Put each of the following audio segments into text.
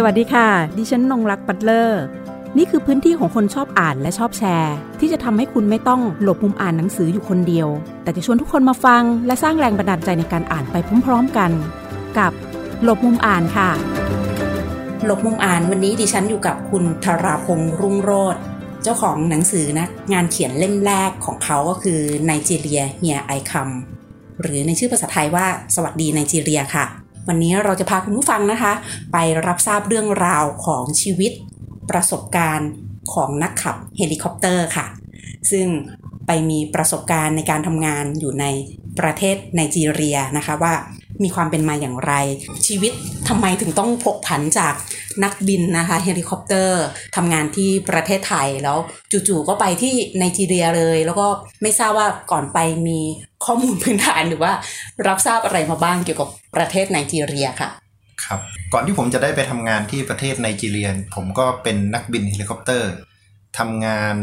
สวัสดีค่ะ ดิฉันนงรักปัตเลอร์ นี่คือพื้นที่ของคนชอบอ่านและชอบแชร์ ที่จะทำให้คุณไม่ต้องหลบมุมอ่านหนังสืออยู่คนเดียว แต่จะชวนทุกคนมาฟัง และสร้างแรงบันดาลใจในการอ่านไปพร้อม ๆกัน กับหลบมุมอ่านค่ะ หลบมุมอ่านวันนี้ดิฉันอยู่กับคุณธราพงษ์รุ่งโรธเจ้าของหนังสือนะงานเขียนเล่มแรกของเขาก็คือไนจีเรียเฮียไอคัมหรือในชื่อภาษาไทยว่าสวัสดีไนจีเรียค่ะ วันนี้เราจะพาคุณผู้ฟังนะคะ ไปรับทราบเรื่องราวของชีวิตประสบการณ์ของนักขับเฮลิคอปเตอร์ค่ะ ซึ่งไปมีประสบการณ์ในการทำงานอยู่ในประเทศไนจีเรียนะคะว่า มีความเป็นมาอย่างไร ชีวิตทำไมถึงต้องพลิกผันจากนักบินนะคะเฮลิคอปเตอร์ทำงานที่ประเทศไทยแล้วจู่ๆก็ไปที่ไนจีเรียเลย แล้วก็ไม่ทราบว่าก่อนไปมีข้อมูลพื้นฐานหรือว่ารับทราบอะไรมาบ้างเกี่ยวกับประเทศไนจีเรียค่ะครับก่อนที่ผมจะได้ไปทำงานที่ประเทศไนจีเรีย ผมก็เป็นนักบินเฮลิคอปเตอร์ทำงาน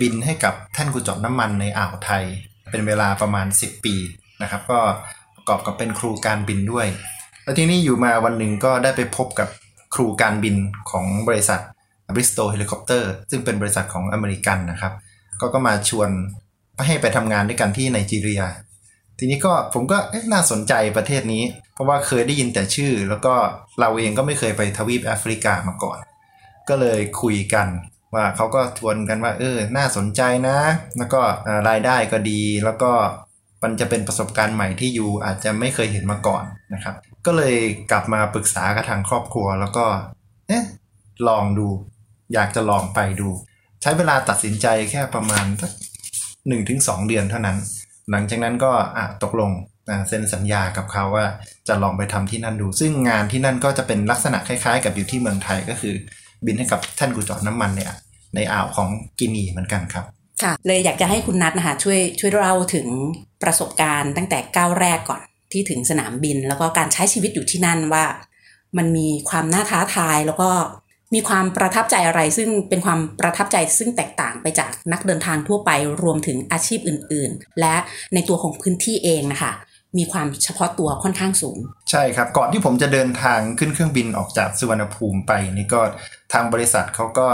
บินให้กับแท่นขุดเจาะน้ำมันในอ่าวไทย เป็นเวลาประมาณ 10 ปีนะครับ ก็ ประกอบกับเป็นครูการบินด้วย แล้วทีนี้อยู่มาวันหนึ่งก็ได้ไปพบกับครูการบินของบริษัทBristow Helicopters ซึ่งเป็นบริษัทของอเมริกันนะครับ ก็ก็มาชวนให้ไปทำงานด้วยกันที่ไนจีเรีย ทีนี้ก็ผมก็น่าสนใจประเทศนี้ เพราะว่าเคยได้ยินแต่ชื่อ แล้วก็เราเองก็ไม่เคยไปทวีปแอฟริกามาก่อน ก็เลยคุยกันว่าเขาก็ชวนกันว่าเออ น่าสนใจนะ แล้วก็รายได้ก็ดี แล้วก็ มันจะเป็นประสบการณ์ใหม่ที่ you อาจจะไม่เคยเห็นมาก่อนนะครับ ก็เลยกลับมาปรึกษากับทางครอบครัวแล้วก็เอ๊ะลองดู อยากจะลองไปดู ใช้เวลาตัดสินใจแค่ประมาณสักหนึ่งถึงสองเดือนเท่านั้น หลังจากนั้นก็อะตกลงเซ็นสัญญากับเขาว่าจะลองไปทำที่นั่นดู ซึ่งงานที่นั่นก็จะเป็นลักษณะคล้ายๆ กับอยู่ที่เมืองไทยก็คือ บินให้กับท่านกุจอน้ำมันเนี่ยในอ่าวของกินีเหมือนกันครับ ค่ะเลยอยากจะให้คุณนัทนะคะช่วยช่วยเล่าถึงประสบการณ์ตั้งแต่ก้าวแรกก่อนที่ถึงสนามบิน แล้วก็การใช้ชีวิตอยู่ที่นั่นว่า มันมีความน่าท้าทายแล้วก็มีความประทับใจอะไร ซึ่งเป็นความประทับใจซึ่งแตกต่างไปจากนักเดินทางทั่วไปรวมถึงอาชีพอื่น ๆ และในตัวของพื้นที่เองนะคะมีความเฉพาะตัวค่อนข้างสูง ใช่ครับ ก่อนที่ผมจะเดินทางขึ้นเครื่องบินออกจากสุวรรณภูมิไปนี่ก็ทางบริษัทเขาก็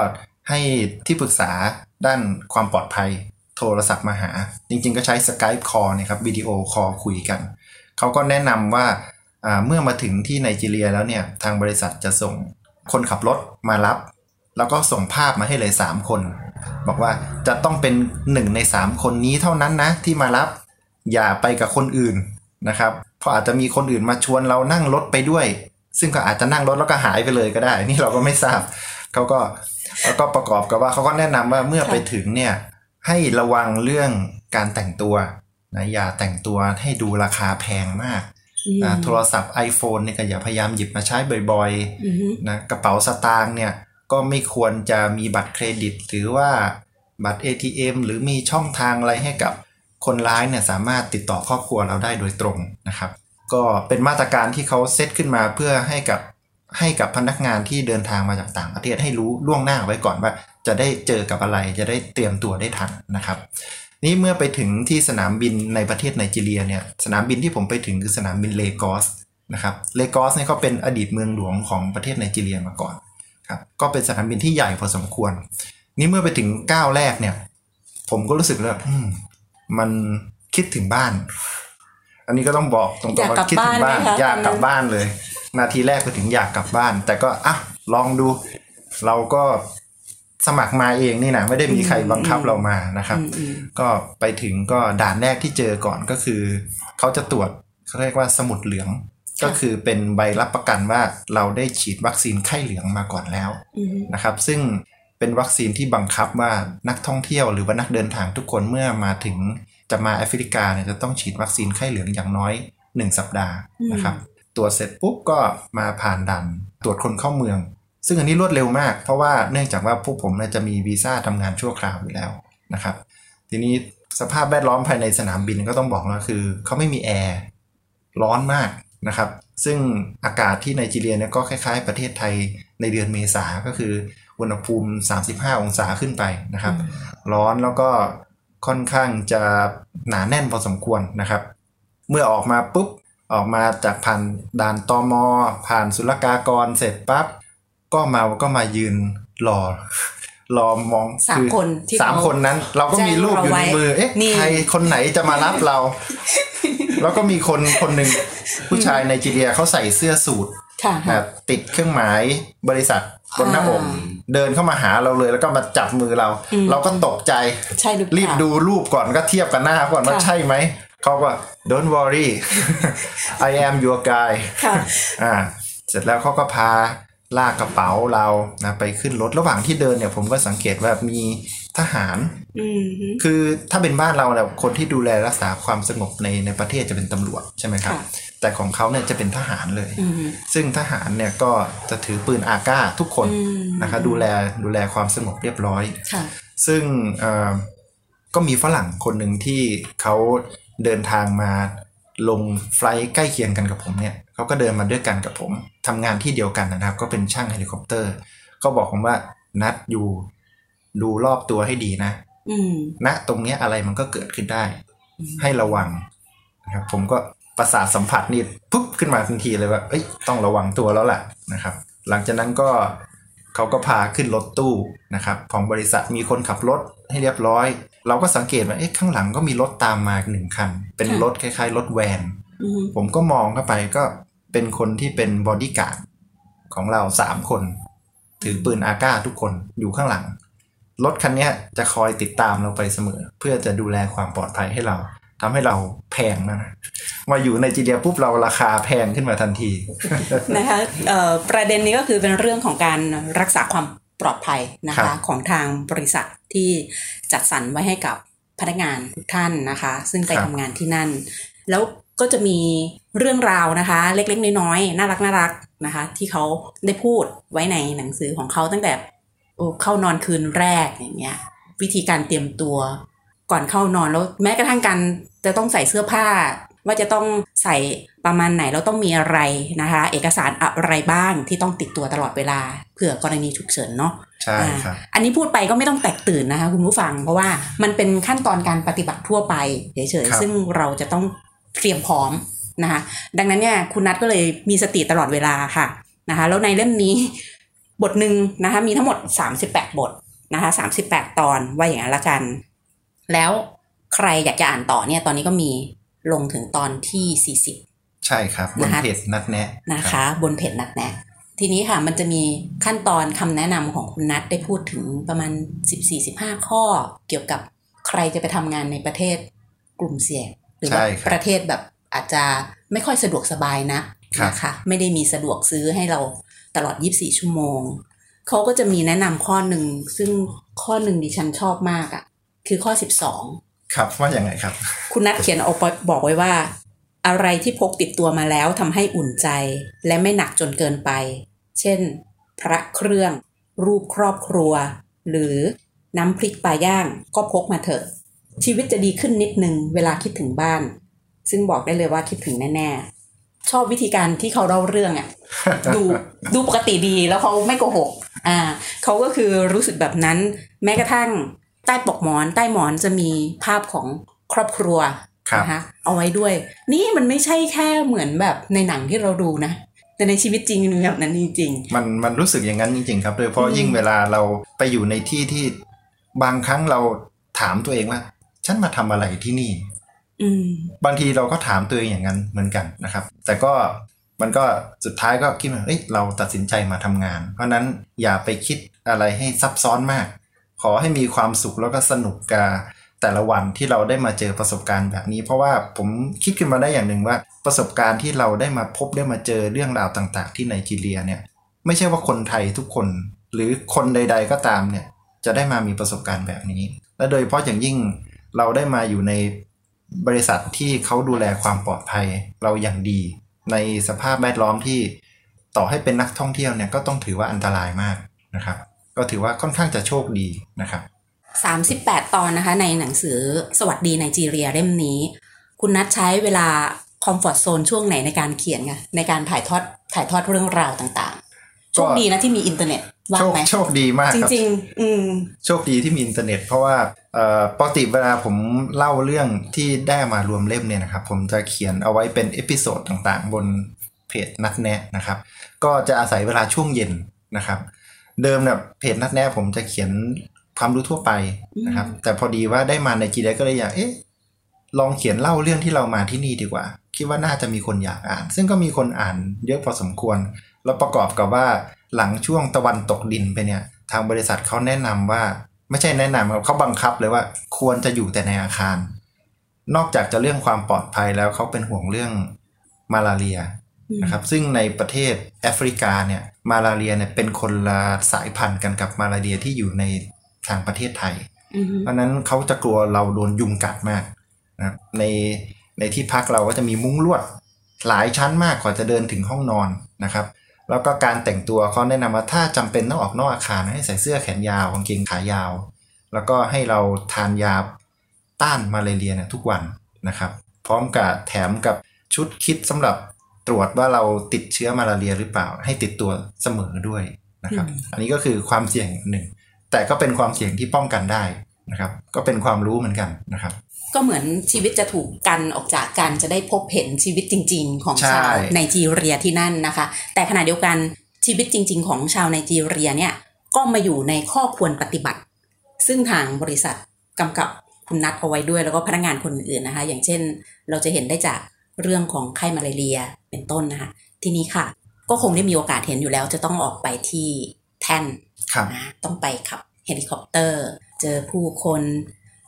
ให้ที่ปรึกษา ด้านความปลอดภัย โทรศัพท์มาหา จริง ๆ ก็ใช้ Skype call นะครับวิดีโอคอลคุยกัน เขาก็แนะนำว่าเมื่อมาถึงที่ไนจีเรียแล้วเนี่ย ทางบริษัทจะส่งคนขับรถมารับ แล้วก็ส่งภาพมาให้เลย 3 คน บอกว่าจะต้องเป็นหนึ่งใน 3 คนนี้เท่านั้นนะ ที่มารับ อย่าไปกับคนอื่นนะครับ เพราะอาจจะมีคนอื่นมาชวนเรานั่งรถไปด้วย ซึ่งก็อาจจะนั่งรถแล้วก็หายไปเลยก็ได้ นี่เราก็ไม่ทราบเขาก็ แล้วก็ประกอบกับว่าเขาก็แนะนำว่าเมื่อไปถึงเนี่ยให้ระวังเรื่องการแต่งตัวนะอย่าแต่งตัวให้ดูราคาแพงมากนะโทรศัพท์ iPhone เนี่ยก็อย่าพยายามหยิบมาใช้บ่อยๆนะกระเป๋าสตางค์เนี่ยก็ไม่ควรจะมีบัตรเครดิต หรือว่าบัตร ATM หรือมีช่องทางอะไรให้กับคนร้ายเนี่ยสามารถติดต่อครอบครัวเราได้โดยตรงนะครับ ก็เป็นมาตรการที่เขาเซตขึ้นมาเพื่อให้กับ ให้กับพนักงานที่เดินทางมาจากต่างประเทศให้รู้ล่วงหน้าไว้ก่อนว่า จะได้เจอกับอะไรจะได้เตรียมตัวได้ทันนะครับ นี่เมื่อไปถึงที่สนามบินในประเทศไนจีเรียเนี่ยสนามบินที่ผมไปถึงคือสนามบินเลกอสนะครับเลกอสเนี่ยก็เป็นอดีตเมืองหลวงของประเทศไนจีเรียมาก่อนครับก็เป็นสนามบินที่ใหญ่พอสมควร นี่เมื่อไปถึงก้าวแรกเนี่ย ผมก็รู้สึกแล้วมันคิดถึงบ้าน อันนี้ก็ต้องบอกตรงๆว่าคิดถึงบ้านอยากกลับบ้านเลย นาทีแรกก็ถึงอยากกลับบ้าน แต่ก็อะลองดู เราก็สมัครมาเองนี่นะไม่ได้มีใครบังคับเรามานะครับ ก็ไปถึงก็ด่านแรกที่เจอก่อนก็คือ เขาจะตรวจเขาเรียกว่าสมุดเหลือง ก็คือเป็นใบรับประกันว่าเราได้ฉีดวัคซีนไข้เหลืองมาก่อนแล้วนะครับ ซึ่งเป็นวัคซีนที่บังคับว่านักท่องเที่ยวหรือว่านักเดินทางทุกคนเมื่อมาถึงจะมาแอฟริกาเนี่ยจะต้องฉีดวัคซีนไข้เหลืองอย่างน้อย 1 สัปดาห์นะครับ ตรวจเสร็จปุ๊บก็มาผ่านด่านตรวจคนเข้าเมือง ซึ่งอันนี้รวดเร็วมาก เพราะว่าเนื่องจากว่าพวกผมจะมีวีซ่าทำงานชั่วคราวอยู่แล้วนะครับ ทีนี้สภาพแวดล้อมภายในสนามบินก็ต้องบอกว่าคือเขาไม่มีแอร์ร้อนมากนะครับ ซึ่งอากาศที่ไนจีเรียเนี่ยก็คล้ายๆ ประเทศไทยในเดือนเมษาก็คืออุณหภูมิ 35 องศาขึ้นไปนะครับ ร้อนแล้วก็ค่อนข้างจะหนาแน่นพอสมควรนะครับ เมื่อออกมาปุ๊บ ออกมาจากผ่านด่านตอมอ ผ่านศุลกากรเสร็จปั๊บก็มาก็มายืนรอรอมองสามคนที่สามเขาคนนั้น เราก็มีรูปอยู่ในมือ เอ๊ะนี่ใครคนไหนจะมารับเรา แล้วก็มีคนคนหนึ่งผู้ชายในจีเรียเขาใส่เสื้อสูทค่ะแบบติดเครื่องหมายบริษัทบนหน้าอกอ่าเดินเข้ามาหาเราเลยแล้วก็มาจับมือเรา เราก็ตกใจใช่หรือเปล่ารีบดูรูปก่อนก็เทียบกันหน้าก่อนว่าค่ะใช่ไหม เขาก็ don't worry I am your guy ค่ะอ่าเสร็จแล้วเขาก็พาลากกระเป๋าเรานะไปขึ้นรถระหว่างที่เดินเนี่ย ผมก็สังเกตว่ามีทหารอืมฮึคือถ้าเป็นบ้านเราเนี่ยคนที่ดูแลรักษาความสงบในในประเทศจะเป็นตำรวจใช่ไหมครับค่ะแต่ของเขาเนี่ยจะเป็นทหารเลยอืมซึ่งทหารเนี่ยก็จะถือปืนอาก้าทุกคนอืมนะคะดูแลดูแลความสงบเรียบร้อยค่ะซึ่งเอ่อก็มีฝรั่งคนหนึ่งที่เขา เดินทางมาลง flight ใกล้เคียงกันกับผมเนี่ยเขาก็เดินมาด้วยกันกับผมทำงานที่เดียวกันนะครับ ก็เป็นช่างเฮลิคอปเตอร์ ก็บอกผมว่านัท you ดูรอบตัวให้ดีนะอืมณตรงเนี้ยอะไรมันก็เกิดขึ้นได้ ให้ระวังนะครับผมก็ประสาทสัมผัสนี่ปุ๊บขึ้นมาทันทีเลยว่าเอ้ยต้องระวังตัวแล้วล่ะนะครับ หลังจากนั้นก็เขาก็พาขึ้นรถตู้นะครับ ของบริษัทมีคนขับรถ ให้เรียบร้อย เราก็สังเกตว่าเอ๊ะข้างหลังก็มีรถตามมาหนึ่งคัน เป็นค่ะรถคล้ายๆ รถแวนอืมผมก็มองเข้าไปก็เป็นคนที่เป็นบอดี้การ์ดของเราสามคน ถือปืนอาก้าทุกคนอยู่ข้างหลัง รถคันเนี้ยจะคอยติดตามเราไปเสมอ เพื่อจะดูแลความปลอดภัยให้เราทำให้เราแพงนะนะมาอยู่ในจีเดียปุ๊บเราราคาแพงขึ้นมาทันทีนะคะเอ่อประเด็นนี้ก็คือเป็นเรื่องของการรักษาความ ปลอดภัยนะครัคะบของทางบริษัทที่จัดสรรไว้ให้กับพนักงานทุกท่านนะคะ ซึ่งไปทำงานที่นั่น แล้วก็จะมีเรื่องราวนะคะ เล็กๆ น้อยๆ น่ารักน่ารักนะคะ ที่เขาได้พูดไว้ในหนังสือของเขาตั้งแต่โอ้เข้านอนคืนแรกอย่างเงี้ยวิธีการเตรียมตัว ก่อนเข้านอนแล้วแม้กระทั่งการจะต้องใส่เสื้อผ้า ว่าจะต้องใส่ประมาณไหนแล้วต้องมีอะไรนะคะ เอกสารอะไรบ้างที่ต้องติดตัวตลอดเวลาเผื่อกรณีฉุกเฉินเนาะใช่ครับอ่าอันนี้พูดไปก็ไม่ต้องแตกตื่นนะคะคุณผู้ฟัง เพราะว่ามันเป็นขั้นตอนการปฏิบัติทั่วไปเฉยครัๆบซึ่งเราจะต้องเตรียมพร้อมนะคะ ดังนั้นเนี่ยคุณนัทก็เลยมีสติตลอดเวลาค่ะนะคะแล้วในเล่มนี้บทหนึ่งนะคะมีทั้งหมด 38 บทนะคะ38 ตอนว่าอย่างนั้นละกัน แล้วใครอยากจะอ่านต่อเนี่ยตอนนี้ก็มี ลงถึงตอนที่ 40 ใช่ครับ บนนะคะเพจนัดแนะนะคะรับบนเพจนัดแนะ ทีนี้ค่ะมันจะมีขั้นตอนคำแนะนำของคุณนัทได้พูดถึงประมาณ 14-15 ข้อ เกี่ยวกับใครจะไปทำงานในประเทศกลุ่มเสี่ยง หรือว่าใช่ครับประเทศแบบอาจจะไม่ค่อยสะดวกสบายนะครับนะคะไม่ได้มีสะดวกซื้อให้เราตลอด 24 ชั่วโมง เขาก็จะมีแนะนำข้อหนึ่ง ซึ่งข้อหนึ่งดิฉันชอบมากอะ่ะ คือข้อ 12 ครับว่าอย่างไงครับ คุณนัทเขียนเอาบอกไว้ว่า อะไรที่พกติดตัวมาแล้วทำให้อุ่นใจ และไม่หนักจนเกินไป เช่น พระเครื่อง รูปครอบครัว หรือน้ำพริกปลาย่างก็พกมาเถอะ ชีวิตจะดีขึ้นนิดนึงเวลาคิดถึงบ้าน ซึ่งบอกได้เลยว่าคิดถึงแน่ๆ ชอบวิธีการที่เขาเล่าเรื่องอะ่ะดูดูปกติดีแล้วเขาไม่โกหก อ่าเขาก็คือรู้สึกแบบนั้น แม้กระทั่ง ใต้ปกหมอน ใต้หมอนจะมีภาพของครอบครัวครับนะคะเอาไว้ด้วย นี่มันไม่ใช่แค่เหมือนแบบในหนังที่เราดูนะ แต่ในชีวิตจริงมันมีแบบนั้นจริงมันมันรู้สึกอย่างนั้นจริง ๆ ครับโดยเฉพาะอืมยิ่งเวลาเราไปอยู่ในที่ที่บางครั้งเราถามตัวเองว่า ฉันมาทำอะไรที่นี่ๆอืมบางทีเราก็ถามตัวเองอย่างนั้นเหมือนกันนะครับ แต่ก็มันก็สุดท้ายก็คิดว่าเอ้ยเราตัดสินใจมาทำงาน เพราะฉะนั้นอย่าไปคิดอะไรให้ซับซ้อนมาก ขอให้มีความสุขแล้วก็สนุกกับแต่ละวันที่เราได้มาเจอประสบการณ์แบบนี้ เพราะว่าผมคิดขึ้นมาได้อย่างหนึ่งว่า ประสบการณ์ที่เราได้มาพบได้มาเจอเรื่องราวต่าง ๆ ที่ไนจีเรียเนี่ยไม่ใช่ว่าคนไทยทุกคน หรือคนใด ๆ ก็ตามเนี่ยจะได้มามีประสบการณ์แบบนี้ และโดยเฉพาะอย่างยิ่งเราได้มาอยู่ในบริษัทที่เขาดูแลความปลอดภัยเราอย่างดี ในสภาพแวดล้อมที่ต่อให้เป็นนักท่องเที่ยวเนี่ยก็ต้องถือว่าอันตรายมากนะครับ ก็ถือว่าค่อนข้างจะโชคดีนะครับ 38 ตอนนะคะ ในหนังสือสวัสดีไนจีเรียเล่มนี้ คุณนัทใช้เวลาคอมฟอร์ z โซนช่วงไหนในการเขียนไงในการถ่ายทอดถ่ายทอดเรื่องราวต่างๆ โชคดีนะที่มีอินเทอร์เน็ตว่าโชคดีไหมโชคดีมากจริงๆครับอืมโชคดีที่มีอินเทอร์เน็ต เพราะว่าเอ่อปกติเวลาผมเล่าเรื่องที่ได้มารวมเล่มเนี่ยนะครับ ผมจะเขียนเอาไว้เป็น episode ต่างๆ บนเพจนัดแนะนะครับ ก็จะอาศัยเวลาช่วงเย็นนะครับ เดิมเนี่ยเพจนัดแน่ผมจะเขียนความรู้ทั่วไปนะครับ แต่พอดีว่าได้มาในจีเดก็เลยอยากเอ๊ะลองเขียนเล่าเรื่องที่เรามาที่นี่ดีกว่า คิดว่าน่าจะมีคนอยากอ่าน ซึ่งก็มีคนอ่านเยอะพอสมควร แล้วประกอบกับว่าหลังช่วงตะวันตกดินไปเนี่ย ทางบริษัทเขาแนะนำว่า ไม่ใช่แนะนำครับเขาบังคับเลยว่าควรจะอยู่แต่ในอาคาร นอกจากจะเรื่องความปลอดภัยแล้วเขาเป็นห่วงเรื่องมาลาเรีย นะครับซึ่งในประเทศแอฟริกาเนี่ยมาลาเรียเนี่ยเป็นคนละสายพันธุ์กันกับมาลาเรียที่อยู่ในทางประเทศไทยอือฮึเพราะฉะนั้นเขาจะกลัวเราโดนยุงกัดมากนะครับในในที่พักเราก็จะมีมุ้งลวดหลายชั้นมากกว่าจะเดินถึงห้องนอนนะครับแล้วก็การแต่งตัวเขาแนะนำว่าถ้าจำเป็นต้องออกนอกอาคารให้ใส่เสื้อแขนยาวกางเกงขายาว แล้วก็ให้เราทานยาต้านมาลาเรียเนี่ยทุกวันนะครับ พร้อมกับแถมกับชุดคิดสำหรับ ตรวจว่าเราติดเชื้อมาลาเรียหรือเปล่า ให้ติดตัวเสมอด้วยนะครับ อันนี้ก็คือความเสี่ยงหนึ่ง แต่ก็เป็นความเสี่ยงที่ป้องกันได้นะครับ ก็เป็นความรู้เหมือนกันนะครับ ก็เหมือนชีวิตจะถูกกันออกจากกันจะได้พบเห็นชีวิตจริง ๆ ของใช่ชาวไนจีเรียที่นั่นนะคะ แต่ขณะเดียวกันชีวิตจริง ๆ ของชาวไนจีเรียเนี่ยก็มาอยู่ในข้อควรปฏิบัติ ซึ่งทางบริษัทกำกับคุณนัทเอาไว้ด้วยแล้วก็พนักงานคนอื่นๆนะคะ อย่างเช่น เราจะเห็นได้จากเรื่องของไข้มาลาเรีย เป็นต้นนะคะทีนี้ค่ะ ก็คงได้มีโอกาสเห็นอยู่แล้วจะต้องออกไปที่แท่นครับนะต้องไปขับเฮลิคอปเตอร์ เจอผู้คน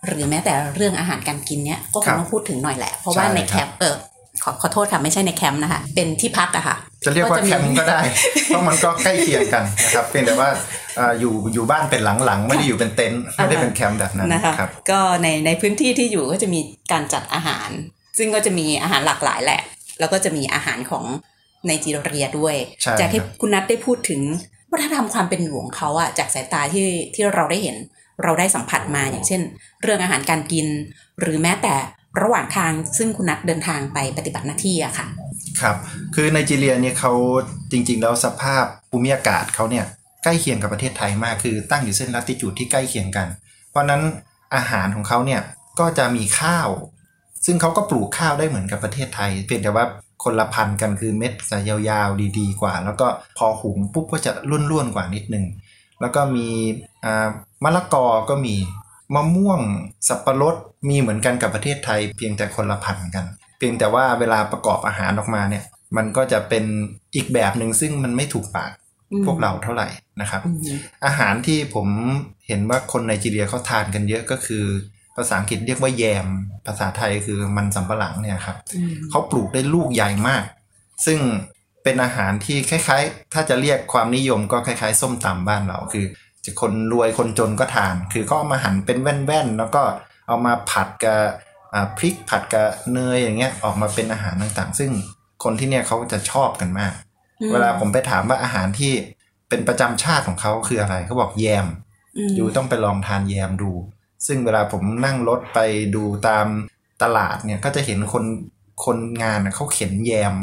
หรือแม้แต่เรื่องอาหารการกินเนี้ยก็คครังบต้องพูดถึงหน่อยแหละ เพราะว่าใช่ในครับแคมป์เออขอขอโทษค่ะ ไม่ใช่ในแคมป์นะคะ เป็นที่พักอะค่ะ จะเรียกว่าก็จะมีแคมป์ก็ได้ เพราะมันก็ใกล้เคียงกันนะครับเพียงแต่ว่าเอ่ออยู่อยู่บ้านเป็นหลังๆ ไม่ได้อยู่เป็นเต็นท์ไม่ได้เป็นแคมป์แบบนั้นนะคะครับก็ในในพื้นที่ที่อยู่ก็จะมีการจัดอาหาร ซึ่งก็จะมีอาหารหลากหลายแหละ แล้วก็จะมีอาหารของในจีเรียด้วยใช่จากที่ครับคุณนัทได้พูดถึงวัฒนธรรมความเป็นอยู่ของเขาอะจากสายตาที่ที่เราได้เห็นเราได้สัมผัสมาอย่างเช่น เรื่องอาหารการกิน หรือแม้แต่ระหว่างทางซึ่งคุณนัทเดินทางไปปฏิบัติหน้าที่อะค่ะ ครับ คือไนจีเรียเนี่ยเขาจริง ๆ แล้วสภาพภูมิอากาศเขาเนี่ยใกล้เคียงกับประเทศไทยมากคือตั้งอยู่เส้นลัติจูดที่ใกล้เคียงกัน เพราะฉะนั้นอาหารของเขาเนี่ยก็จะมีข้าว ซึ่งเขาก็ปลูกข้าวได้เหมือนกับประเทศไทย เพียงแต่ว่าคนละพันธุ์กันคือเม็ดจะยาวๆดีๆกว่า แล้วก็พอหุงปุ๊บก็จะร่วนๆกว่านิดนึง แล้วก็มีอ่ามะละกอก็มีมะม่วงสับปะรดมีเหมือนกันกับประเทศไทย เพียงแต่คนละพันธุ์กัน เพียงแต่ว่าเวลาประกอบอาหารออกมาเนี่ย มันก็จะเป็นอีกแบบหนึ่งซึ่งมันไม่ถูกปากอืมพวกเราเท่าไหร่นะครับอืมอาหารที่ผมเห็นว่าคนไนจีเรียเขาทานกันเยอะก็คือ ภาษาอังกฤษเรียกว่าแยม ภาษาไทยคือมันสำปะหลังเนี่ยครับอืมเขาปลูกได้ลูกใหญ่มาก ซึ่งเป็นอาหารที่คล้ายๆ ถ้าจะเรียกความนิยมก็คล้ายๆ ส้มตำบ้านเราคือจะคนรวยคนจนก็ทาน คือเขาเอามาหั่นเป็นแว่นๆ แล้วก็เอามาผัดกับอ่าพริกผัดกับเนยอย่างเงี้ยออกมาเป็นอาหารต่างๆ ซึ่งคนที่เนี่ยเขาจะชอบกันมาก เวลาผมไปถามว่าอาหารที่เป็นประจำชาติของเขาคืออะไรเขาบอกแยมมอยู่ต้องไปลองทานแยมดู ซึ่งเวลาผมนั่งรถไปดูตามตลาดเนี่ยก็จะเห็นคนคนงานน่ะเขาเข็นแยม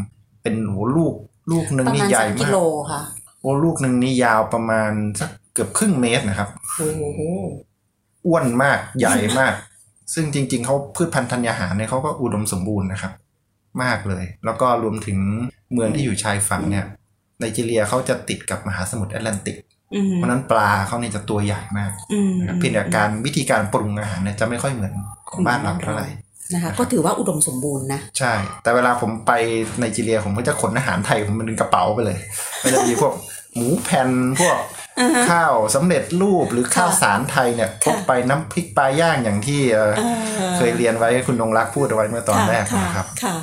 เป็นโหลูกลูกหนึ่งประนี่มาณใหญ่สามกิมากโลค่ะโอ้ลูกหนึ่งนี่ยาวประมาณสักเกือบครึ่งเมตรนะครับโอ้โหอ้วนมากใหญ่มาก ซึ่งจริง ๆเขาพืชพันธุ์ธัญญาหารเนี่ยเขาก็อุดมสมบูรณ์นะครับ มากเลย แล้วก็รวมถึงเมืองที่อยู่ชายฝั่งเนี่ยไนจีเรียเขาจะติดกับมหาสมุทรแอตแลนติกอืม เพราะฉะนั้นปลาเขาเนี่ยจะตัวใหญ่มากอืมนะครับเพียงแต่การวิธีการปรุงอาหารเนี่ยจะไม่ค่อยเหมือนของบ้านเราเท่าไหร่นะคะก็ถือว่าอุดมสมบูรณ์นะ ใช่ แต่เวลาผมไปไนจีเรียผมก็จะขนอาหารไทยผมเป็นกระเป๋าไปเลยมันจะมีพวกหมูแผ่นพวกข้าวสำเร็จรูปหรือข้าวสารไทยเนี่ยพกไปน้ำพริกปลาย่างอย่างที่เอ่อเคยเรียนไว้คุณนงรักพูดเอาไว้เมื่อตอนแรกค่ะนะครับค่ะ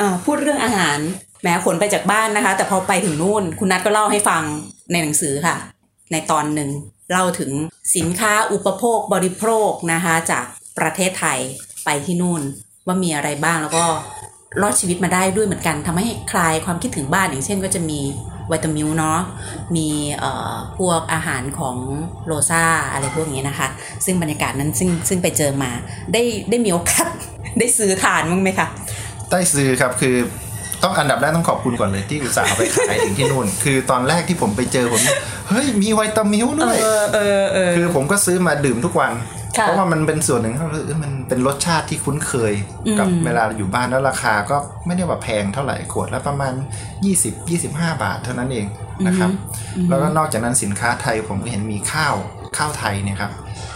อ่าพูดเรื่องอาหารแหม้ขนไปจากบ้านนะคะ แต่พอไปถึงนู่น คุณนัทก็เล่าให้ฟังในหนังสือค่ะ ในตอนหนึ่งเล่าถึงสินค้าอุปโภคบริโภคนะคะจากประเทศไทยไปที่นู่นว่ามีอะไรบ้างแล้วก็รอดชีวิตมาได้ด้วยเหมือนกันทำให้คลายความคิดถึงบ้านอย่างเช่นก็จะมีวิตามิลเนาะมีเอ่อพวกอาหารของโรซาอะไรพวกนี้นะคะ ซึ่งบรรยากาศนั้นซึ่งซึ่งไปเจอมา ได้ได้มีโอกาสได้ซื้อทานมั้งไหมคะได้ซื้อครับคือ ต้องอันดับแรกต้องขอบคุณก่อนเลยที่อุตส่าห์เอาไปขายถึงที่นู่น คือตอนแรกที่ผมไปเจอผมเฮ้ยมีวิตามิลด้วยเออเออเออคือผมก็ซื้อมาดื่มทุกวันค่ะเพราะว่ามันเป็นส่วนหนึ่งที่เราเออมันเป็นรสชาติที่คุ้นเคยกับอืมเวลาอยู่บ้านแล้วราคาก็ไม่ได้ว่าแพงเท่าไหร่ขวดละประมาณ 20 25 บาทเท่านั้นเองนะครับอือฮึแล้วก็นอกจากนั้นสินค้าไทยผมก็เห็นมีข้าวข้าวไทยเนี่ยครับ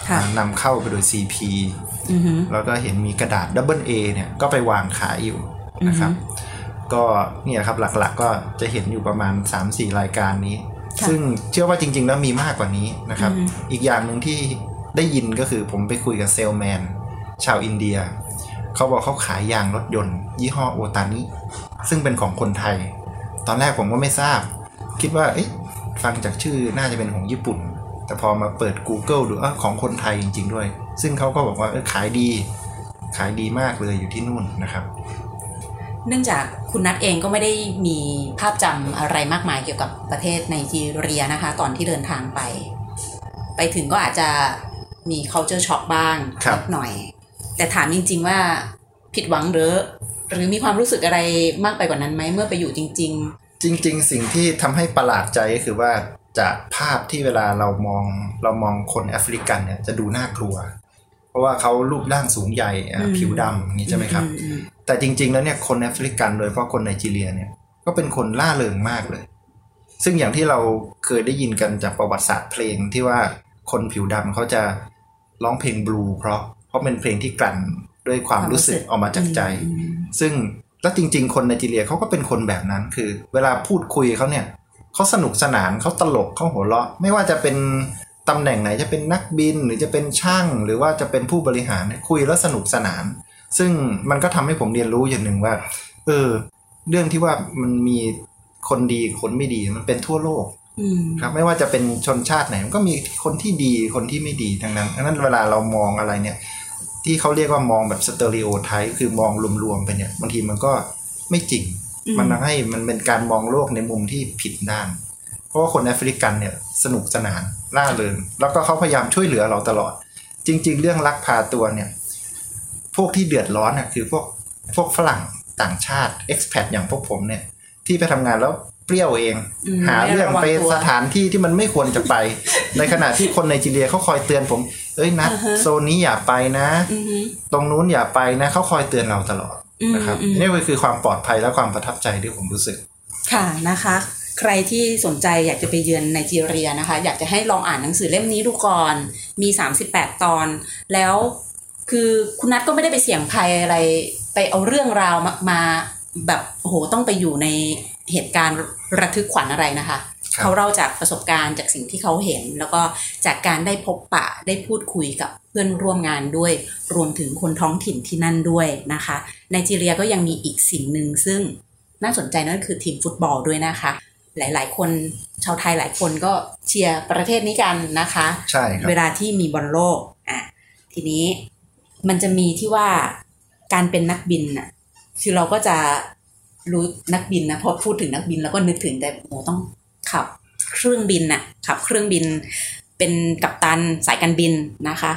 ค่ะอ่านำเข้าไปโดย CP อือฮึแล้วก็เห็นมีกระดาษ Double A เนี่ยก็ไปวางขายอยู่นะครับ ก็เนี่ยครับหลักๆก็จะเห็นอยู่ประมาณ 3-4 รายการนี้ค่ะซึ่งเชื่อว่าจริง ๆ แล้วมีมากกว่านี้นะครับอือฮึอีกอย่างหนึ่งที่ได้ยินก็คือผมไปคุยกับเซลแมน ชาวอินเดีย เขาบอกเขาขายยางรถยนต์ ยี่ห้อโอตานิซึ่งเป็นของคนไทย ตอนแรกผมก็ไม่ทราบ คิดว่าเอ๊ะฟังจากชื่อน่าจะเป็นของญี่ปุ่น แต่พอมาเปิด Google ดูเออของคนไทยจริง ๆ ด้วย ซึ่งเขาก็บอกว่าเออขายดี ขายดีมากเลยอยู่ที่นู่นนะครับ เนื่องจาก คุณนัทเองก็ไม่ได้มีภาพจำอะไรมากมายเกี่ยวกับประเทศไนจีเรียนะคะ ตอนที่เดินทางไป ไปถึงก็อาจจะมี culture shock บ้างครับนิดหน่อย แต่ถามจริง ๆ ว่าผิดหวังหรือ หรือมีความรู้สึกอะไรมากไปกว่านั้นไหมเมื่อไปอยู่จริงจริง ๆ สิ่งที่ทำให้ประหลาดใจก็คือว่าจากภาพที่เวลาเรามองเรามองคนแอฟริกันเนี่ยจะดูน่ากลัว เพราะว่าเขารูปร่างสูงใหญ่อะอืมผิวดำอย่างนี้ๆใช่ไหมครับอือืมแต่จริง ๆ แล้วเนี่ยคนแอฟริกันโดยเฉพาะคนไนจีเรียเนี่ยก็เป็นคนล่าเริงมากเลย ซึ่งอย่างที่เราเคยได้ยินกันจากประวัติศาสตร์เพลงที่ว่าคนผิวดำเขาจะร้องเพลงบลูเพราะเพราะเป็นเพลงที่กลั่นด้วยความรู้สึกออกมาจากใจอืมซึ่งแล้วจริง ๆ คนไนจีเรียเขาก็เป็นคนแบบนั้น คือ เวลาพูดคุยเขาเนี่ยเขาสนุกสนานเขาตลกเขาหัวเราะ ไม่ว่าจะเป็น ตำแหน่งไหนจะเป็นนักบินหรือจะเป็นช่าง หรือว่าจะเป็นผู้บริหารเนี่ยคุยแล้วสนุกสนาน ซึ่งมันก็ทำให้ผมเรียนรู้อย่างหนึ่งว่า เออ เรื่องที่ว่ามันมีคนดีคนไม่ดีมันเป็นทั่วโลกอืมครับไม่ว่าจะเป็นชนชาติไหนมันก็มีคนที่ดีคนที่ไม่ดีทั้งนั้นดังนั้นเวลาเรามองอะไรเนี่ย ที่เขาเรียกว่ามองแบบสเตอริโอไทป์คือมองรวมๆไปเนี่ยบางทีมันก็ไม่จริงอืมมันทำให้มันเป็นการมองโลกในมุมที่ผิดด้าน เพราะว่าคนแอฟริกันเนี่ยสนุกสนาน ร่าเริงแล้วก็เขาพยายามช่วยเหลือเราตลอด จริง ๆ เรื่องลักพาตัวเนี่ย พวกที่เดือดร้อนน่ะคือพวกพวกฝรั่งต่างชาติ expat อย่างพวกผมเนี่ย ที่ไปทำงานแล้วเปรี้ยวเองอืมหาเรื่องไปไม่ระวังตัวสถานที่ที่มันไม่ควรจะไป ในขณะที่คนในจีเรียเขาคอยเตือนผม เอ้ยนัดอ่าฮะโซนนี้อย่าไปนะอือฮึตรงนู้นอย่าไปนะเขาคอยเตือนเราตลอดนะครับอืมอืมนี่ก็คือความปลอดภัยและความประทับใจที่ผมรู้สึก ค่ะนะคะ ใครที่สนใจอยากจะไปเยือนไนจีเรียนะคะ อยากจะให้ลองอ่านหนังสือเล่มนี้ดูก่อน มี 38 ตอน แล้วคือคุณนัทก็ไม่ได้ไปเสี่ยงภัยอะไร ไปเอาเรื่องราวมามาแบบโอ้โหต้องไปอยู่ในเหตุการณ์ระทึกขวัญอะไรนะคะครับเขาเล่าจากประสบการณ์จากสิ่งที่เขาเห็น แล้วก็จากการได้พบปะได้พูดคุยกับเพื่อนร่วมงานด้วย รวมถึงคนท้องถิ่นที่นั่นด้วยนะคะไนจีเรียก็ยังมีอีกสิ่งหนึ่งซึ่งน่าสนใจนั่นคือทีมฟุตบอลด้วยนะคะ หลาย ๆ คนชาวไทยหลายคนก็เชียร์ประเทศนี้กันนะคะใช่ครับเวลาที่มีบอลโลกอะทีนี้มันจะมีที่ว่าการเป็นนักบินน่ะคือเราก็จะรู้นักบินนะพอพูดถึงนักบินเราก็นึกถึงแต่โหต้องขับเครื่องบินน่ะขับเครื่องบิน เป็นกัปตันสายการบินนะคะ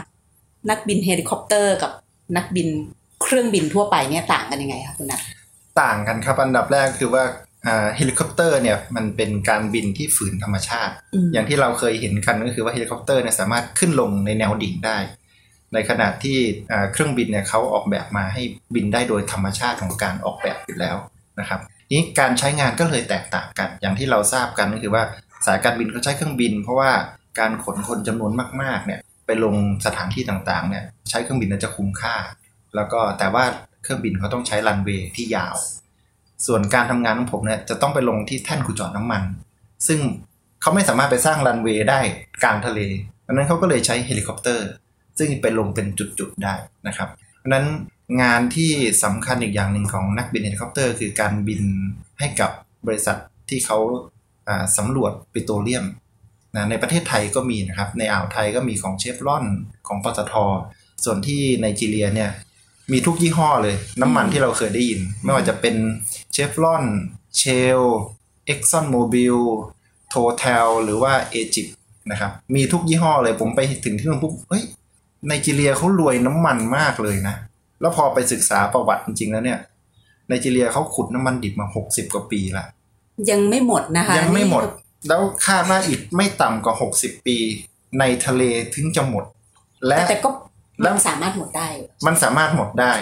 นักบินเฮลิคอปเตอร์ กับนักบินเครื่องบินทั่วไปเนี่ยต่างกันยังไงคะคุณนัทต่างกันครับอันดับแรกคือว่าอ่า เฮลิคอปเตอร์เนี่ยมันเป็นการบินที่ฝืนธรรมชาติอืมอย่างที่เราเคยเห็นกันก็คือว่าเฮลิคอปเตอร์เนี่ยสามารถขึ้นลงในแนวดิ่งได้ ในขณะที่อ่าเครื่องบินเนี่ยเขาออกแบบมาให้บินได้โดยธรรมชาติของการออกแบบอยู่แล้วนะครับนี้การใช้งานก็เลยแตกต่างกัน อย่างที่เราทราบกันก็คือว่าสายการบินเขาใช้เครื่องบิน เพราะว่าการขนคนจำนวนมากๆเนี่ยไปลงสถานที่ต่างๆเนี่ยใช้เครื่องบินน่าจะคุ้มค่า แล้วก็แต่ว่าเครื่องบินเขาต้องใช้รันเวย์ที่ยาว ส่วนการทำงานของผมเนี่ยจะต้องไปลงที่แท่นขุดเจาะน้ำมัน ซึ่งเขาไม่สามารถไปสร้างรันเวย์ได้กลางทะเลดังนั้นเขาก็เลยใช้เฮลิคอปเตอร์ ซึ่งไปลงเป็นจุดๆได้นะครับเพราะนั้นงานที่สำคัญอีกอย่างหนึ่งของนักบินเฮลิคอปเตอร์ คือการบินให้กับบริษัทที่เขาอ่าสำรวจปิโตรเลียมนะในประเทศไทยก็มีนะครับ ในอ่าวไทยก็มีของเชฟรอนของปตท ส่วนที่ไนจีเรียเนี่ย มีทุกยี่ห้อเลย น้ำมันที่เราเคยได้ยิน ไม่ว่าจะเป็น Chevron Shell ExxonMobil Total หรือว่า Agipนะครับ มีทุกยี่ห้อเลยผมไปถึงที่นู่นปุ๊บเฮ้ยไนจีเรียเขารวยน้ำมันมากเลยนะ แล้วพอไปศึกษาประวัติจริงๆแล้วเนี่ยไนจีเรียเขาขุดน้ำมันดิบมา 60 กว่าปีละยังไม่หมดนะคะ ยังไม่หมดนี่แล้วคาดว่าอีกไม่ต่ำกว่า 60 ปี ในทะเลถึงจะหมด และแต่แต่ก็แล้ มัวนสามารถหมดได้ มันสามารถหมดได้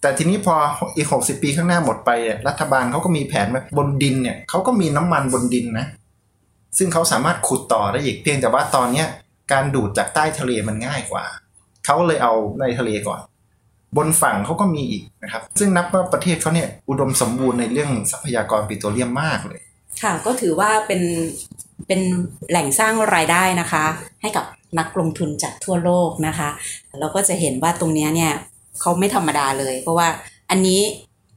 แต่ทีนี้พออีก60ปีข้างหน้าหมดไปเนี่ยรัฐบาลเขาก็มีแผนไว้บนดินเนี่ยเขาก็มีน้ำมันบนดินนะซึ่งเขาสามารถขุดต่อได้อีกเพียงแต่ว่าตอนเนี้ยการดูดจากใต้ทะเลมันง่ายกว่า เขาเลยเอาในทะเลก่อน บนฝั่งเขาก็มีอีกนะครับ ซึ่งนับว่าประเทศเขาเนี่ยอุดมสมบูรณ์ในเรื่องทรัพยากรปิโตรเลียมมากเลย ค่ะก็ถือว่าเป็นเป็นแหล่งสร้างรายได้นะคะ ให้กับนักลงทุนจากทั่วโลกนะคะ เราก็จะเห็นว่าตรงนี้เนี่ยเขาไม่ธรรมดาเลย เพราะว่าอันนี้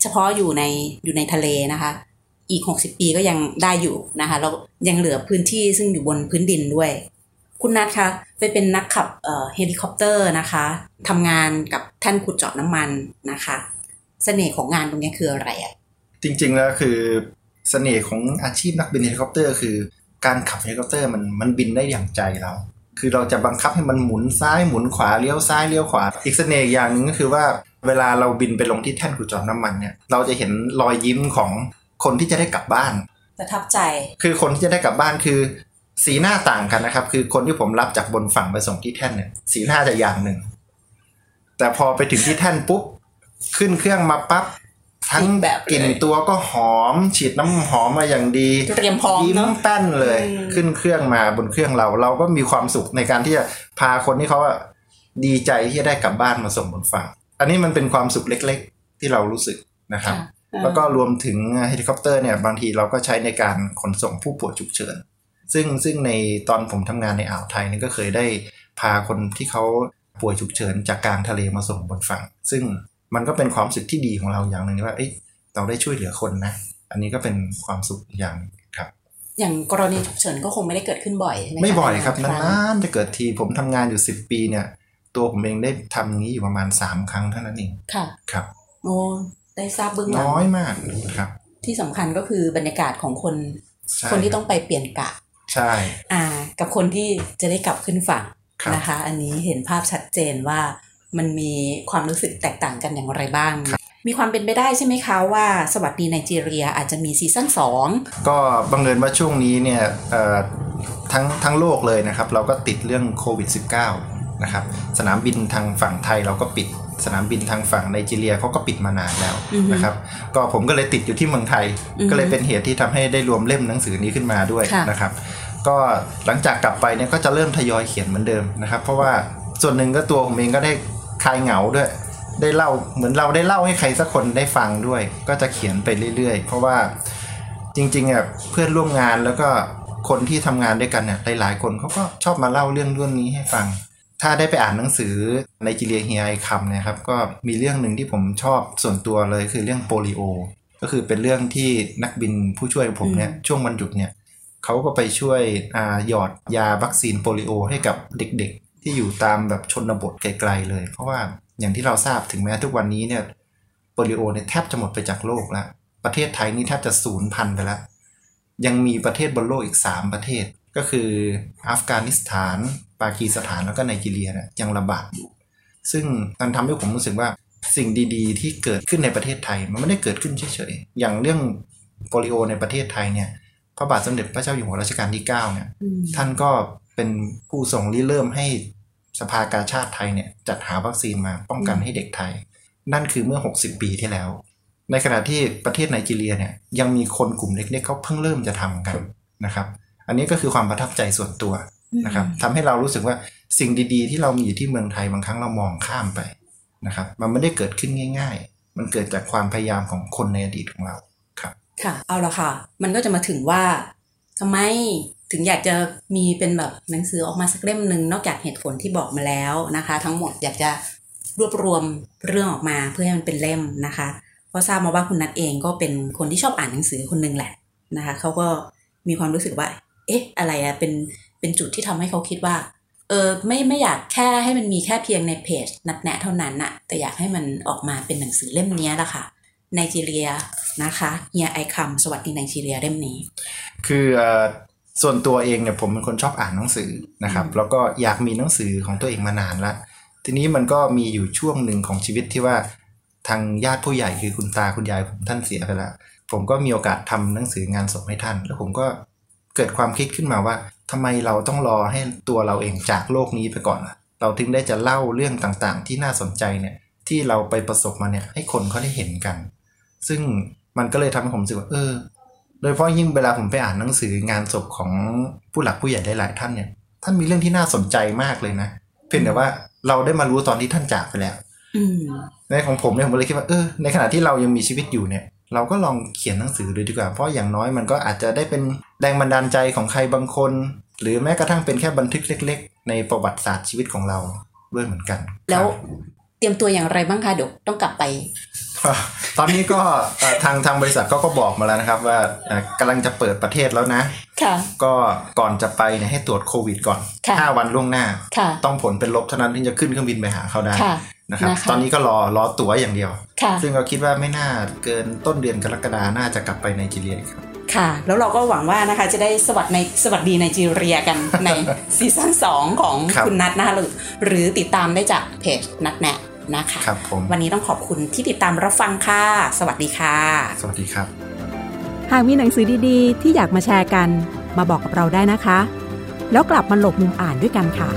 เฉพาะอยู่ในอยู่ในทะเลนะคะ อีก 60 ปีก็ยังได้อยู่นะคะแล้วยังเหลือพื้นที่ซึ่งอยู่บนพื้นดินด้วย คุณนัทคะไปเป็นนักขับเฮลิคอปเตอร์นะคะทำงานกับแท่นขุดเจาะน้ำมันนะคะ เสน่ห์ของงานตรงนี้คืออะไรอะจริงๆแล้วคือ เสน่ห์ของอาชีพนักบินเฮลิคอปเตอร์คือการขับเฮลิคอปเตอร์มันมันบินได้อย่างใจเรา คือเราจะบังคับให้มันหมุนซ้ายหมุนขวาเลี้ยวซ้ายเลี้ยวขวา อีกเสน่ห์อย่างหนึ่งก็คือว่าเวลาเราบินไปลงที่แท่นขุดเจาะน้ำมันเนี่ยเราจะเห็นรอยยิ้มของคนที่จะได้กลับบ้านประทับใจ คือคนที่จะได้กลับบ้านคือ สีหน้าต่างกันนะครับ คือคนที่ผมรับจากบนฝั่งไปส่งที่แท่นเนี่ยสีหน้าจะอย่างหนึ่ง แต่พอไปถึงที่แท่นปุ๊บขึ้นเครื่องมาปั๊บ ทั้งอีกแบบเลยกลิ่นตัวก็หอม ฉีดน้ำหอมมาอย่างดีเตรียมพร้อมยิ้มเนาะแป้นเลยอืมขึ้นเครื่องมาบนเครื่องเรา เราก็มีความสุขในการที่จะพาคนที่เขาอะดีใจที่จะได้กลับบ้านมาส่งบนฝั่ง อันนี้มันเป็นความสุขเล็ก ๆ ที่เรารู้สึกนะครับค่ะแล้วก็รวมถึงเฮลิคอปเตอร์เนี่ยบางทีเราก็ใช้ในการขนส่งผู้ป่วยฉุกเฉิน ซึ่งซึ่งในตอนผมทำงานในอ่าวไทยนี่ก็เคยได้พาคนที่เขาป่วยฉุกเฉินจากกลางทะเลมาส่งบนฝั่ง ซึ่ง มันก็เป็นความรู้สึกที่ดีของเราอย่างหนึ่งว่าเอ้ยเราได้ช่วยเหลือคนนะ อันนี้ก็เป็นความสุขอีกอย่างหนึ่งครับ อย่างกรณีฉุกเฉินก็คงไม่ได้เกิดขึ้นบ่อยใช่ไหมะไม่บ่อยครับงนานๆจะเกิดทีผมทำงานอยู่10ปีเนี่ย ตัวผมเองได้ทำอย่างนี้อยู่ประมาณ3ครั้งเท่านั้นเองค่ะครับโอ้ได้ทราบเบื้องหลังน้อยมากครับ ที่สำคัญก็คือบรรยากาศของคนใช่คนที่ต้องไปเปลี่ยนกะ ใช่ อ่า กับคนที่จะได้กลับขึ้นฝั่งครับนะคะ อันนี้เห็นภาพชัดเจนว่า มันมีความรู้สึกแตกต่างกันอย่างไรบ้าง มีความเป็นไปได้ใช่ไหมคะว่าสวัสดีไนจีเรียอาจจะมีซีซั่นสองก็บังเอิญว่าช่วงนี้เนี่ยเอ่อทั้งทั้งโลกเลยนะครับ เราก็ติดเรื่องโควิด -19 นะครับ สนามบินทางฝั่งไทยเราก็ปิดสนามบินทางฝั่งไนจีเรียเขาก็ปิดมานานแล้วนะครับ ก็ผมก็เลยติดอยู่ที่เมืองไทย ก็เลยเป็นเหตุที่ทำให้ได้รวมเล่มหนังสือนี้ขึ้นมาด้วยนะครับ ก็หลังจากกลับไปเนี่ยก็จะเริ่มทยอยเขียนเหมือนเดิมนะครับ เพราะว่าส่วนหนึ่งก็ตัวผมเองก็ได้ คลายเหงาด้วย ได้เล่าเหมือนเราได้เล่าให้ใครสักคนได้ฟังด้วย ก็จะเขียนไปเรื่อยๆ เพราะว่าจริงๆอะเพื่อนร่วมงานแล้วก็คนที่ทำงานด้วยกันเนี่ยหลายๆคนเขาก็ชอบมาเล่าเรื่องเรื่องนี้ให้ฟัง ถ้าได้ไปอ่านหนังสือในจิเลียเฮียไอคัมเนี่ยครับก็มีเรื่องหนึ่งที่ผมชอบส่วนตัวเลยคือเรื่องโปลิโอ ก็คือเป็นเรื่องที่นักบินผู้ช่วยผมเนี่ยช่วงวันหยุดเนี่ยเขาก็ไปช่วยอาหยอดยาวัคซีนโปลิโอ ให้กับเด็กๆ ที่อยู่ตามแบบชนบทไกลๆเลย เพราะว่าอย่างที่เราทราบถึงแม้ทุกวันนี้เนี่ยโปลิโอเนี่ยแทบจะหมดไปจากโลกแล้ว ประเทศไทยนี่แทบจะสูญพันธุ์ไปแล้ว ยังมีประเทศบนโลกอีก 3 ประเทศ ก็คืออัฟกานิสถาน ปากีสถานแล้วก็ไนจีเรียเนี่ยยังระบาดอยู่ ซึ่งมันทำให้ผมรู้สึกว่าสิ่งดีๆ ที่เกิดขึ้นในประเทศไทย มันไม่ได้เกิดขึ้นเฉยๆ อย่างเรื่องโปลิโอในประเทศไทยเนี่ยพระบาทสมเด็จพระเจ้าอยู่หัวรัชกาลที่ 9 เนี่ยอืมท่านก็ เป็นผู้ส่งริเริ่มให้สภากาชาติไทยเนี่ยจัดหาวัคซีนมาป้องกันให้เด็กไทย นั่นคือเมื่อ 60 ปีที่แล้ว ในขณะที่ประเทศไนจีเรียเนี่ยยังมีคนกลุ่มเล็กๆเขาเพิ่งเริ่มจะทำกันนะครับ อันนี้ก็คือความประทับใจส่วนตัวนะครับทำให้เรารู้สึกว่าสิ่งดีๆ ที่เรามีอยู่ที่เมืองไทยบางครั้งเรามองข้ามไปนะครับ มันไม่ได้เกิดขึ้นง่าย ๆ มันเกิดจากความพยายามของคนในอดีตของเราครับ ค่ะ เอาละค่ะ มันก็จะมาถึงว่าทำไม ถึงอยากจะมีเป็นแบบหนังสือออกมาสักเล่มหนึ่งนอกจากเหตุผลที่บอกมาแล้วนะคะ ทั้งหมดอยากจะรวบรวมเรื่องออกมาเพื่อให้มันเป็นเล่มนะคะเพราะทราบมาว่าคุณนัทเองก็เป็นคนที่ชอบอ่านหนังสือคนหนึ่งแหละนะคะเขาก็มีความรู้สึกว่า เอ๊ะ อะไรอะเป็นเป็นจุดที่ทำให้เขาคิดว่า เออไม่ไม่อยากแค่ให้มันมีแค่เพียงในเพจนัดแนะเท่านั้นน่ะแต่อยากให้มันออกมาเป็นหนังสือเล่มนี้ละค่ะไนจีเรียนะคะเฮียไอคัมสวัสดีไนจีเรียเล่มนี้ คือ ส่วนตัวเองเนี่ยผมเป็นคนชอบอ่านหนังสือนะครับ แล้วก็อยากมีหนังสือของตัวเองมานานละทีนี้มันก็มีอยู่ช่วงหนึ่งของชีวิตที่ว่าทางญาติผู้ใหญ่คือคุณตาคุณยายผมท่านเสียไปแล้วผมก็มีโอกาสทำหนังสืองานศพให้ท่าน แล้วผมก็เกิดความคิดขึ้นมาว่าทำไมเราต้องรอให้ตัวเราเองจากโลกนี้ไปก่อนล่ะเราถึงได้จะเล่าเรื่องต่างๆ ที่น่าสนใจเนี่ยที่เราไปประสบมาเนี่ยให้คนเขาได้เห็นกัน ซึ่งมันก็เลยทำให้ผมรู้สึกว่าเออ โดยเฉพาะยิ่งเวลาผมไปอ่านหนังสืองานศพของผู้หลักผู้ใหญ่หลายๆท่านเนี่ย ท่านมีเรื่องที่น่าสนใจมากเลยนะ เพียงแต่ว่าเราได้มารู้ตอนที่ท่านจากไปแล้วอืมในของผมเนี่ยผมเลยคิดว่าเออในขณะที่เรายังมีชีวิตอยู่เนี่ย เราก็ลองเขียนหนังสือเลยดีกว่า เพราะอย่างน้อยมันก็อาจจะได้เป็นแรงบันดาลใจของใครบางคน หรือแม้กระทั่งเป็นแค่บันทึกเล็ก ๆ ในประวัติศาสตร์ชีวิตของเราด้วยเหมือนกัน แล้วครับเตรียมตัวอย่างไรบ้างคะเดี๋ยวต้องกลับไป ตอนนี้ก็เอ่อทางทางบริษัทก็ก็บอกมาแล้วนะครับ ว่าเอ่อกำลังจะเปิดประเทศแล้วนะค่ะก็ก่อนจะไปเนี่ยให้ตรวจโควิดก่อนค่ะ5วันล่วงหน้าค่ะต้องผลเป็นลบเท่านั้นถึงจะขึ้นเครื่องบินไปหาเขาได้ค่ะนะครับนะคะตอนนี้ก็รอรอตั๋วอย่างเดียวค่ะซึ่งเราคิดว่าไม่น่าเกินต้นเดือนกรกฎาน่าจะกลับไปไนจีเรียอีกครับค่ะ แล้วเราก็หวังว่านะคะจะได้สวัสดในสวัสดีไนจีเรียกันในซีซั่น2 ของครับคุณนัทนะคะหรือหรือติดตามได้จากเพจนัทแนะ นะคะครับผมวันนี้ต้องขอบคุณที่ติดตามรับฟังค่ะ สวัสดีค่ะ สวัสดีครับ หากมีหนังสือดีๆ ที่อยากมาแชร์กัน มาบอกกับเราได้นะคะ แล้วกลับมาหลบมุมอ่านด้วยกันค่ะ